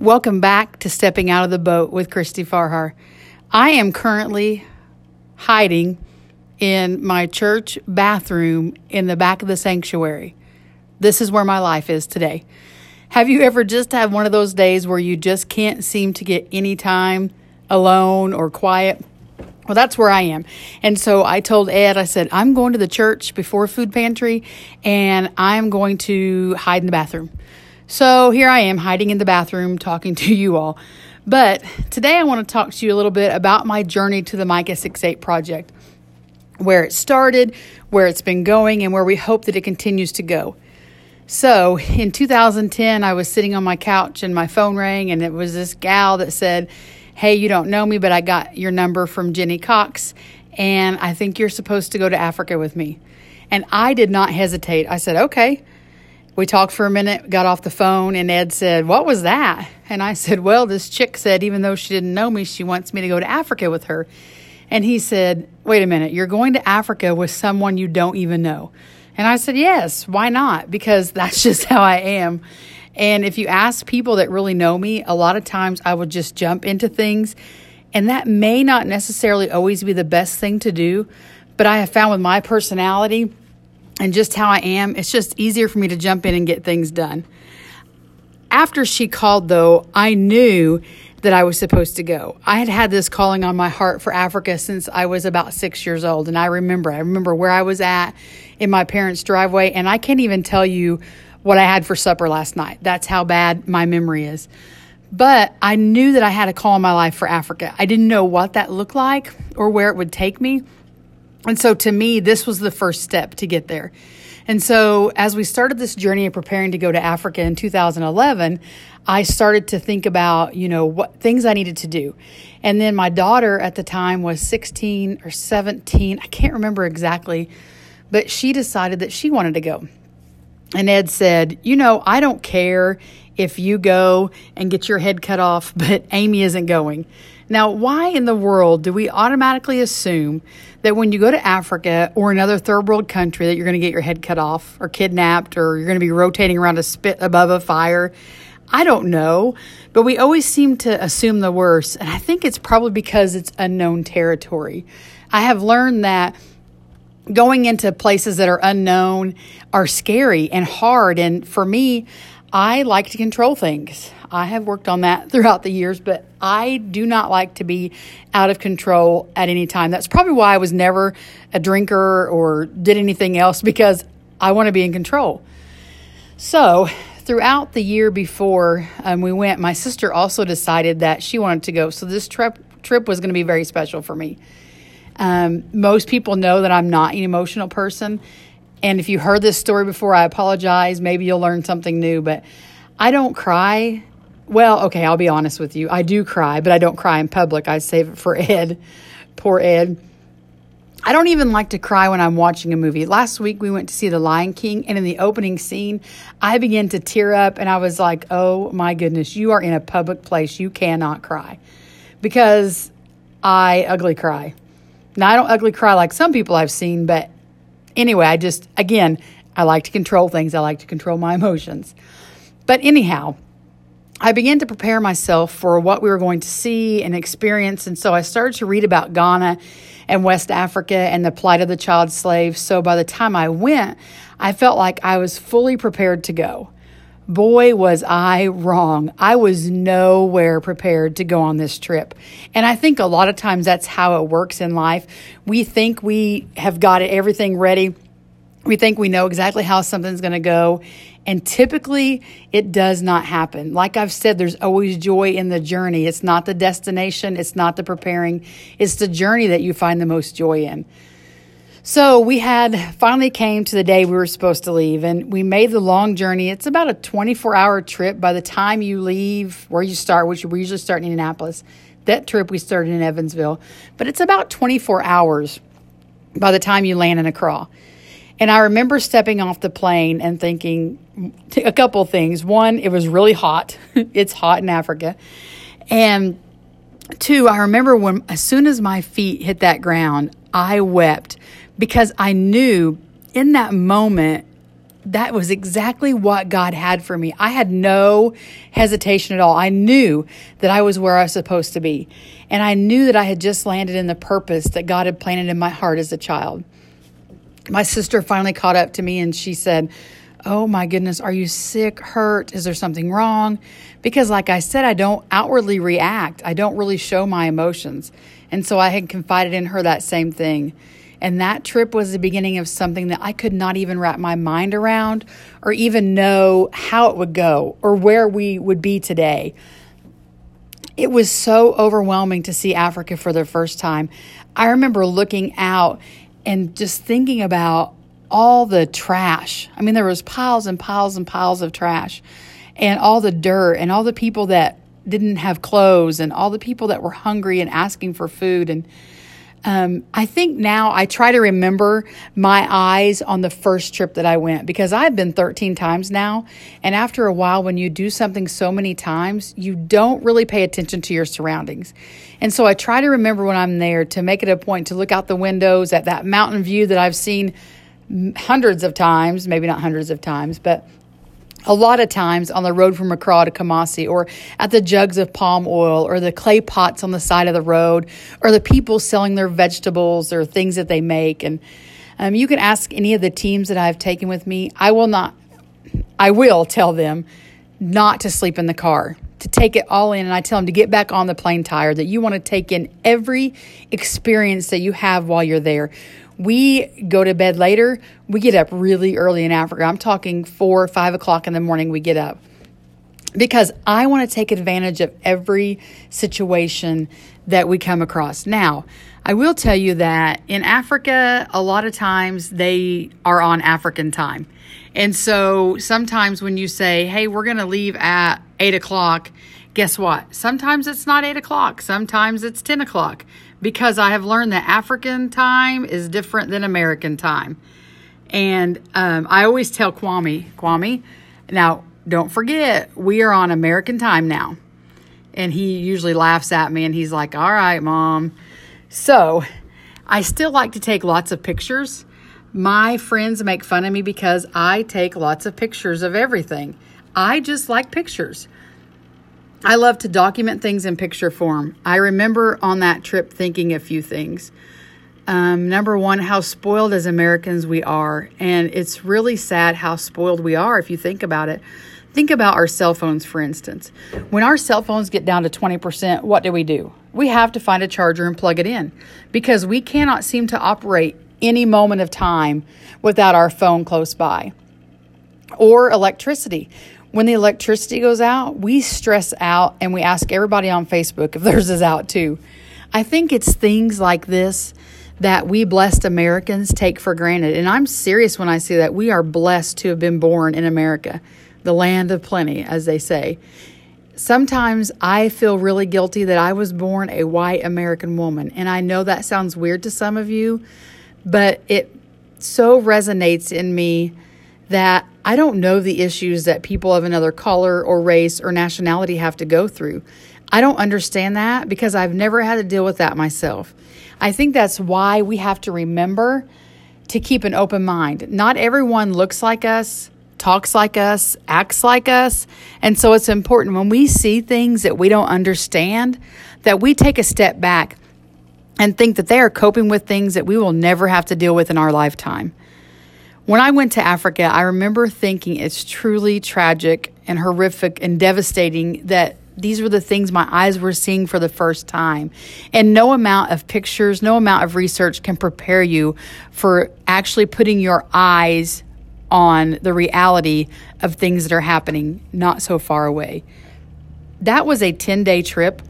Welcome back to Stepping Out of the Boat with Christy Farhar. I am currently hiding in my church bathroom in the back of the sanctuary. This is where my life is today. Have you ever just had one of those days where you just can't seem to get any time alone or quiet? Well, that's where I am. And so I told Ed, I said, I'm going to the church before food pantry and I'm going to hide in the bathroom. So here I am hiding in the bathroom talking to you all. But today I want to talk to you a little bit about my journey to the Micah 6.8 project, where it started, where it's been going, and where we hope that it continues to go. So in 2010, I was sitting on my couch and my phone rang, and it was this gal that said, Hey, you don't know me, but I got your number from Jenny Cox, and I think you're supposed to go to Africa with me. And I did not hesitate. I said, Okay. We talked for a minute, got off the phone, and Ed said, What was that? And I said, Well, this chick said, even though she didn't know me, she wants me to go to Africa with her. And he said, Wait a minute, you're going to Africa with someone you don't even know. And I said, Yes, why not? Because that's just how I am. And if you ask people that really know me, a lot of times I would just jump into things. And that may not necessarily always be the best thing to do. But I have found with my personality, and just how I am, it's just easier for me to jump in and get things done. After she called, though, I knew that I was supposed to go. I had had this calling on my heart for Africa since I was about six years old. And I remember, I remember where I was at in my parents' driveway. And I can't even tell you what I had for supper last night. That's how bad my memory is. But I knew that I had a call in my life for Africa. I didn't know what that looked like or where it would take me. And so to me, this was the first step to get there. And so as we started this journey of preparing to go to Africa in 2011, I started to think about, you know, what things I needed to do. And then my daughter at the time was 16 or 17. I can't remember exactly, but she decided that she wanted to go. And Ed said, You know, I don't care if you go and get your head cut off, but Amy isn't going. Now, why in the world do we automatically assume that when you go to Africa or another third world country that you're going to get your head cut off or kidnapped or you're going to be rotating around a spit above a fire? I don't know, but we always seem to assume the worst, and I think it's probably because it's unknown territory. I have learned that going into places that are unknown are scary and hard, and for me, I like to control things. I have worked on that throughout the years, but I do not like to be out of control at any time. That's probably why I was never a drinker or did anything else because I want to be in control. So, throughout the year before um, we went, my sister also decided that she wanted to go. So, this trip, trip was going to be very special for me. Um, most people know that I'm not an emotional person. And if you heard this story before, I apologize. Maybe you'll learn something new, but I don't cry. Well, okay, I'll be honest with you. I do cry, but I don't cry in public. I save it for Ed. Poor Ed. I don't even like to cry when I'm watching a movie. Last week we went to see The Lion King, and in the opening scene, I began to tear up, and I was like, oh my goodness, you are in a public place. You cannot cry. Because I ugly cry. Now, I don't ugly cry like some people I've seen, but anyway, I just, again, I like to control things. I like to control my emotions. But anyhow, I began to prepare myself for what we were going to see and experience. And so I started to read about Ghana and West Africa and the plight of the child slaves. So by the time I went, I felt like I was fully prepared to go. Boy, was I wrong. I was nowhere prepared to go on this trip. And I think a lot of times that's how it works in life. We think we have got everything ready. We think we know exactly how something's going to go. And typically, it does not happen. Like I've said, there's always joy in the journey. It's not the destination, it's not the preparing, it's the journey that you find the most joy in. So we had finally came to the day we were supposed to leave, and we made the long journey. It's about a 24 hour trip by the time you leave where you start, which we usually start in Indianapolis. That trip we started in Evansville, but it's about 24 hours by the time you land in Accra. And I remember stepping off the plane and thinking a couple things. One, it was really hot. it's hot in Africa. And two, I remember when as soon as my feet hit that ground, I wept because I knew in that moment that was exactly what God had for me. I had no hesitation at all. I knew that I was where I was supposed to be. And I knew that I had just landed in the purpose that God had planted in my heart as a child. My sister finally caught up to me and she said, Oh my goodness, are you sick, hurt? Is there something wrong? Because, like I said, I don't outwardly react, I don't really show my emotions. And so I had confided in her that same thing. And that trip was the beginning of something that I could not even wrap my mind around or even know how it would go or where we would be today. It was so overwhelming to see Africa for the first time. I remember looking out and just thinking about all the trash. I mean, there was piles and piles and piles of trash and all the dirt and all the people that didn't have clothes and all the people that were hungry and asking for food and um, I think now I try to remember my eyes on the first trip that I went because I've been 13 times now. And after a while, when you do something so many times, you don't really pay attention to your surroundings. And so I try to remember when I'm there to make it a point to look out the windows at that mountain view that I've seen hundreds of times, maybe not hundreds of times, but a lot of times on the road from Accra to Kumasi, or at the jugs of palm oil, or the clay pots on the side of the road, or the people selling their vegetables or things that they make. And um, you can ask any of the teams that I've taken with me. I will not, I will tell them not to sleep in the car, to take it all in. And I tell them to get back on the plane tire, that you want to take in every experience that you have while you're there. We go to bed later. We get up really early in Africa. I'm talking four five o'clock in the morning, we get up because I want to take advantage of every situation that we come across. Now, I will tell you that in Africa, a lot of times they are on African time. And so sometimes when you say, hey, we're going to leave at eight o'clock, guess what? Sometimes it's not eight o'clock, sometimes it's 10 o'clock because I have learned that African time is different than American time. And um, I always tell Kwame, Kwame, now don't forget, we are on American time now. And he usually laughs at me and he's like, all right, mom. So I still like to take lots of pictures. My friends make fun of me because I take lots of pictures of everything. I just like pictures. I love to document things in picture form. I remember on that trip thinking a few things. Um, number one, how spoiled as Americans we are. And it's really sad how spoiled we are if you think about it. Think about our cell phones, for instance. When our cell phones get down to 20%, what do we do? We have to find a charger and plug it in because we cannot seem to operate any moment of time without our phone close by. Or electricity when the electricity goes out, we stress out and we ask everybody on Facebook if theirs is out too. I think it's things like this that we blessed Americans take for granted. And I'm serious when I say that we are blessed to have been born in America, the land of plenty, as they say. Sometimes I feel really guilty that I was born a white American woman. And I know that sounds weird to some of you, but it so resonates in me that I don't know the issues that people of another color or race or nationality have to go through. I don't understand that because I've never had to deal with that myself. I think that's why we have to remember to keep an open mind. Not everyone looks like us, talks like us, acts like us. And so it's important when we see things that we don't understand that we take a step back and think that they are coping with things that we will never have to deal with in our lifetime. When I went to Africa, I remember thinking it's truly tragic and horrific and devastating that these were the things my eyes were seeing for the first time. And no amount of pictures, no amount of research can prepare you for actually putting your eyes on the reality of things that are happening not so far away. That was a 10 day trip.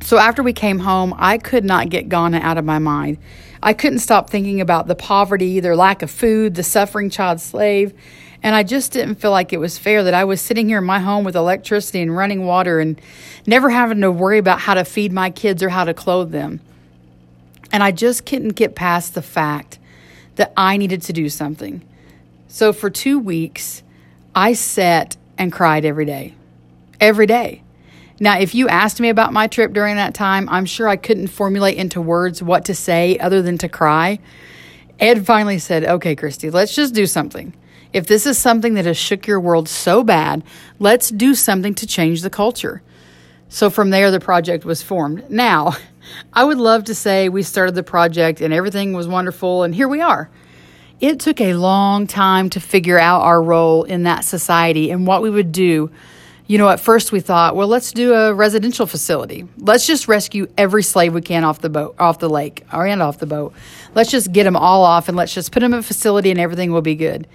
So after we came home, I could not get Ghana out of my mind. I couldn't stop thinking about the poverty, their lack of food, the suffering child slave. And I just didn't feel like it was fair that I was sitting here in my home with electricity and running water and never having to worry about how to feed my kids or how to clothe them. And I just couldn't get past the fact that I needed to do something. So for two weeks, I sat and cried every day. Every day. Now, if you asked me about my trip during that time, I'm sure I couldn't formulate into words what to say other than to cry. Ed finally said, Okay, Christy, let's just do something. If this is something that has shook your world so bad, let's do something to change the culture. So from there, the project was formed. Now, I would love to say we started the project and everything was wonderful, and here we are. It took a long time to figure out our role in that society and what we would do. You know, at first we thought, well, let's do a residential facility. Let's just rescue every slave we can off the boat, off the lake, or and off the boat. Let's just get them all off and let's just put them in a facility and everything will be good.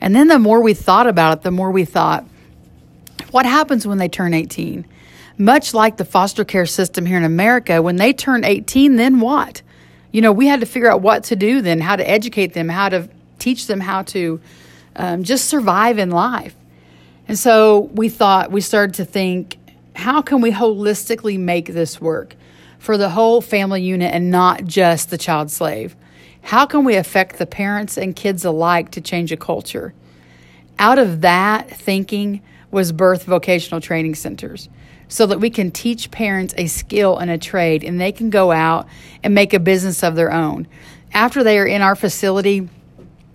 And then the more we thought about it, the more we thought, what happens when they turn 18? Much like the foster care system here in America, when they turn 18, then what? You know, we had to figure out what to do then, how to educate them, how to teach them how to um, just survive in life. And so we thought, we started to think, how can we holistically make this work for the whole family unit and not just the child slave? How can we affect the parents and kids alike to change a culture? Out of that thinking was birth vocational training centers so that we can teach parents a skill and a trade and they can go out and make a business of their own. After they are in our facility,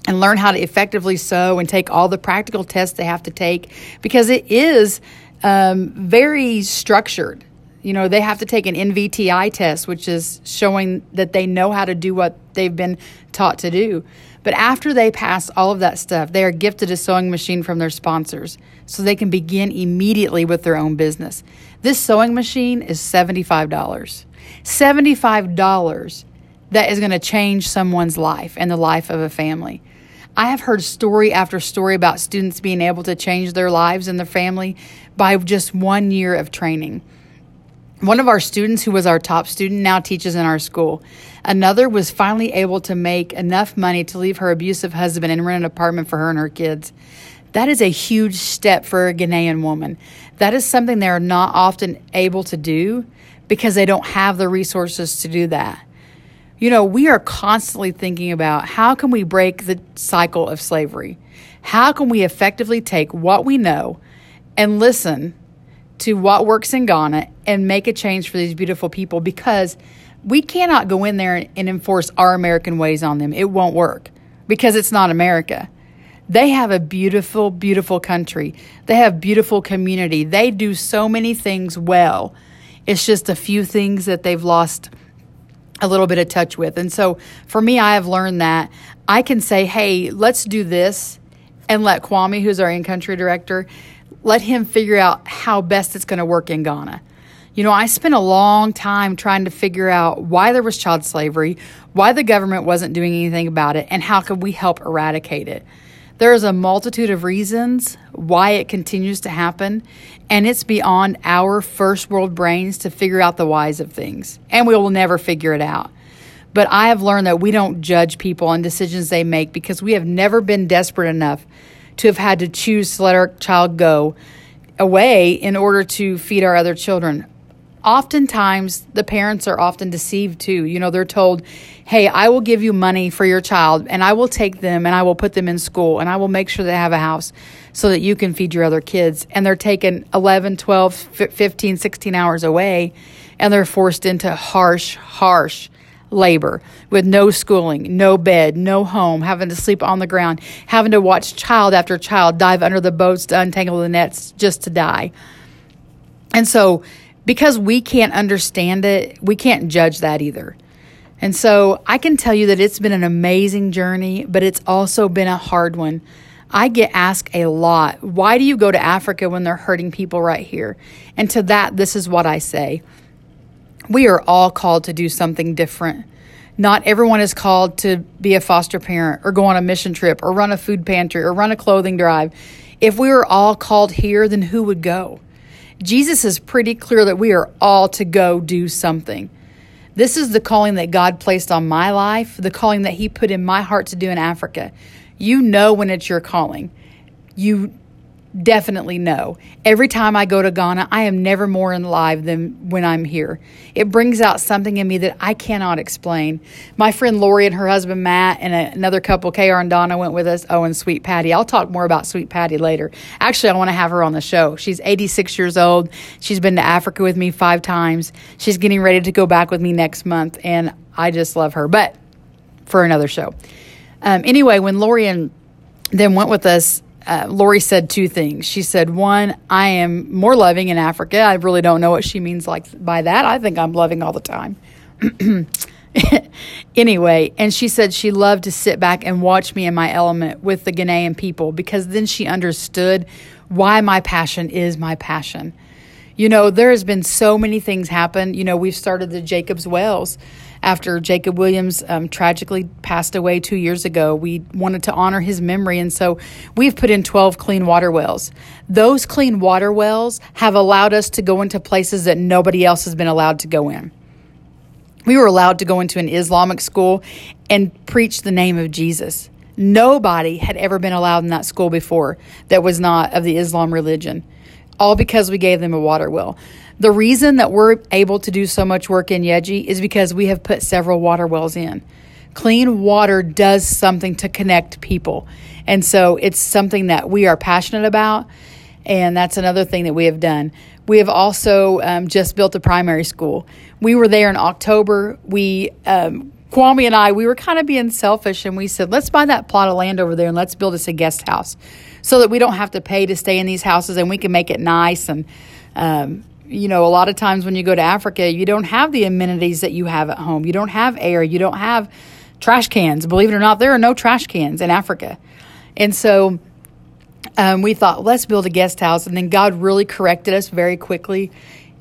and learn how to effectively sew and take all the practical tests they have to take because it is um, very structured. You know, they have to take an NVTI test, which is showing that they know how to do what they've been taught to do. But after they pass all of that stuff, they are gifted a sewing machine from their sponsors so they can begin immediately with their own business. This sewing machine is $75. $75 that is going to change someone's life and the life of a family. I have heard story after story about students being able to change their lives and their family by just one year of training. One of our students, who was our top student, now teaches in our school. Another was finally able to make enough money to leave her abusive husband and rent an apartment for her and her kids. That is a huge step for a Ghanaian woman. That is something they're not often able to do because they don't have the resources to do that. You know, we are constantly thinking about how can we break the cycle of slavery? How can we effectively take what we know and listen to what works in Ghana and make a change for these beautiful people because we cannot go in there and enforce our American ways on them. It won't work because it's not America. They have a beautiful, beautiful country. They have beautiful community. They do so many things well. It's just a few things that they've lost a little bit of touch with. And so for me, I have learned that I can say, hey, let's do this and let Kwame, who's our in country director, let him figure out how best it's going to work in Ghana. You know, I spent a long time trying to figure out why there was child slavery, why the government wasn't doing anything about it, and how could we help eradicate it. There is a multitude of reasons why it continues to happen, and it's beyond our first world brains to figure out the whys of things, and we will never figure it out. But I have learned that we don't judge people on decisions they make because we have never been desperate enough to have had to choose to let our child go away in order to feed our other children. Oftentimes, the parents are often deceived too. You know, they're told, hey, I will give you money for your child and I will take them and I will put them in school and I will make sure they have a house so that you can feed your other kids. And they're taken 11, 12, 15, 16 hours away and they're forced into harsh, harsh labor with no schooling, no bed, no home, having to sleep on the ground, having to watch child after child dive under the boats to untangle the nets just to die. And so, because we can't understand it, we can't judge that either. And so, I can tell you that it's been an amazing journey, but it's also been a hard one. I get asked a lot, why do you go to Africa when they're hurting people right here? And to that, this is what I say we are all called to do something different. Not everyone is called to be a foster parent or go on a mission trip or run a food pantry or run a clothing drive. If we were all called here, then who would go? Jesus is pretty clear that we are all to go do something. This is the calling that God placed on my life, the calling that He put in my heart to do in Africa. You know when it's your calling. You definitely no. Every time I go to Ghana, I am never more in live than when I'm here. It brings out something in me that I cannot explain. My friend Lori and her husband Matt and another couple, KR and Donna, went with us. Oh, and Sweet Patty. I'll talk more about Sweet Patty later. Actually, I want to have her on the show. She's 86 years old. She's been to Africa with me five times. She's getting ready to go back with me next month, and I just love her. But for another show. Um, anyway, when Lori and then went with us. Uh, Lori said two things. She said, one, I am more loving in Africa. I really don't know what she means like by that. I think I'm loving all the time. anyway, and she said she loved to sit back and watch me in my element with the Ghanaian people because then she understood why my passion is my passion. You know, there has been so many things happen. You know, we've started the Jacob's Wells after Jacob Williams um, tragically passed away two years ago. We wanted to honor his memory, and so we've put in 12 clean water wells. Those clean water wells have allowed us to go into places that nobody else has been allowed to go in. We were allowed to go into an Islamic school and preach the name of Jesus. Nobody had ever been allowed in that school before that was not of the Islam religion all because we gave them a water well. The reason that we're able to do so much work in Yeji is because we have put several water wells in. Clean water does something to connect people. And so it's something that we are passionate about. And that's another thing that we have done. We have also um, just built a primary school. We were there in October. We, um, Kwame and I, we were kind of being selfish and we said, let's buy that plot of land over there and let's build us a guest house so that we don't have to pay to stay in these houses and we can make it nice. And, um, you know, a lot of times when you go to Africa, you don't have the amenities that you have at home. You don't have air. You don't have trash cans. Believe it or not, there are no trash cans in Africa. And so um, we thought, let's build a guest house. And then God really corrected us very quickly.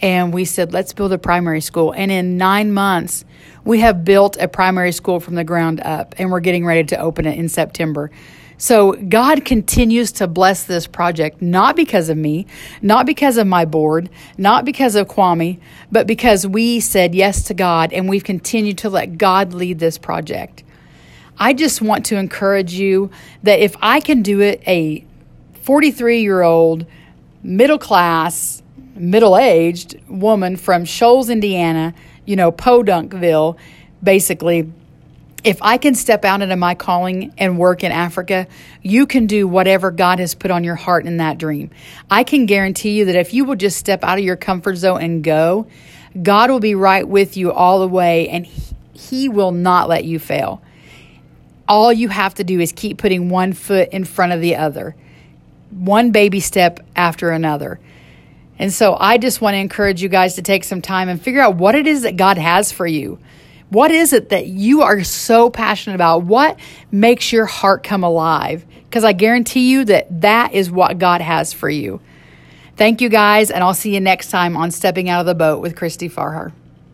And we said, let's build a primary school. And in nine months, we have built a primary school from the ground up. And we're getting ready to open it in September. So God continues to bless this project, not because of me, not because of my board, not because of Kwame, but because we said yes to God and we've continued to let God lead this project. I just want to encourage you that if I can do it, a 43 year old, middle class, middle aged woman from Shoals, Indiana, you know, Podunkville, basically if I can step out into my calling and work in Africa, you can do whatever God has put on your heart in that dream. I can guarantee you that if you will just step out of your comfort zone and go, God will be right with you all the way and He will not let you fail. All you have to do is keep putting one foot in front of the other, one baby step after another. And so I just want to encourage you guys to take some time and figure out what it is that God has for you. What is it that you are so passionate about? What makes your heart come alive? Because I guarantee you that that is what God has for you. Thank you guys, and I'll see you next time on Stepping Out of the Boat with Christy Farhar.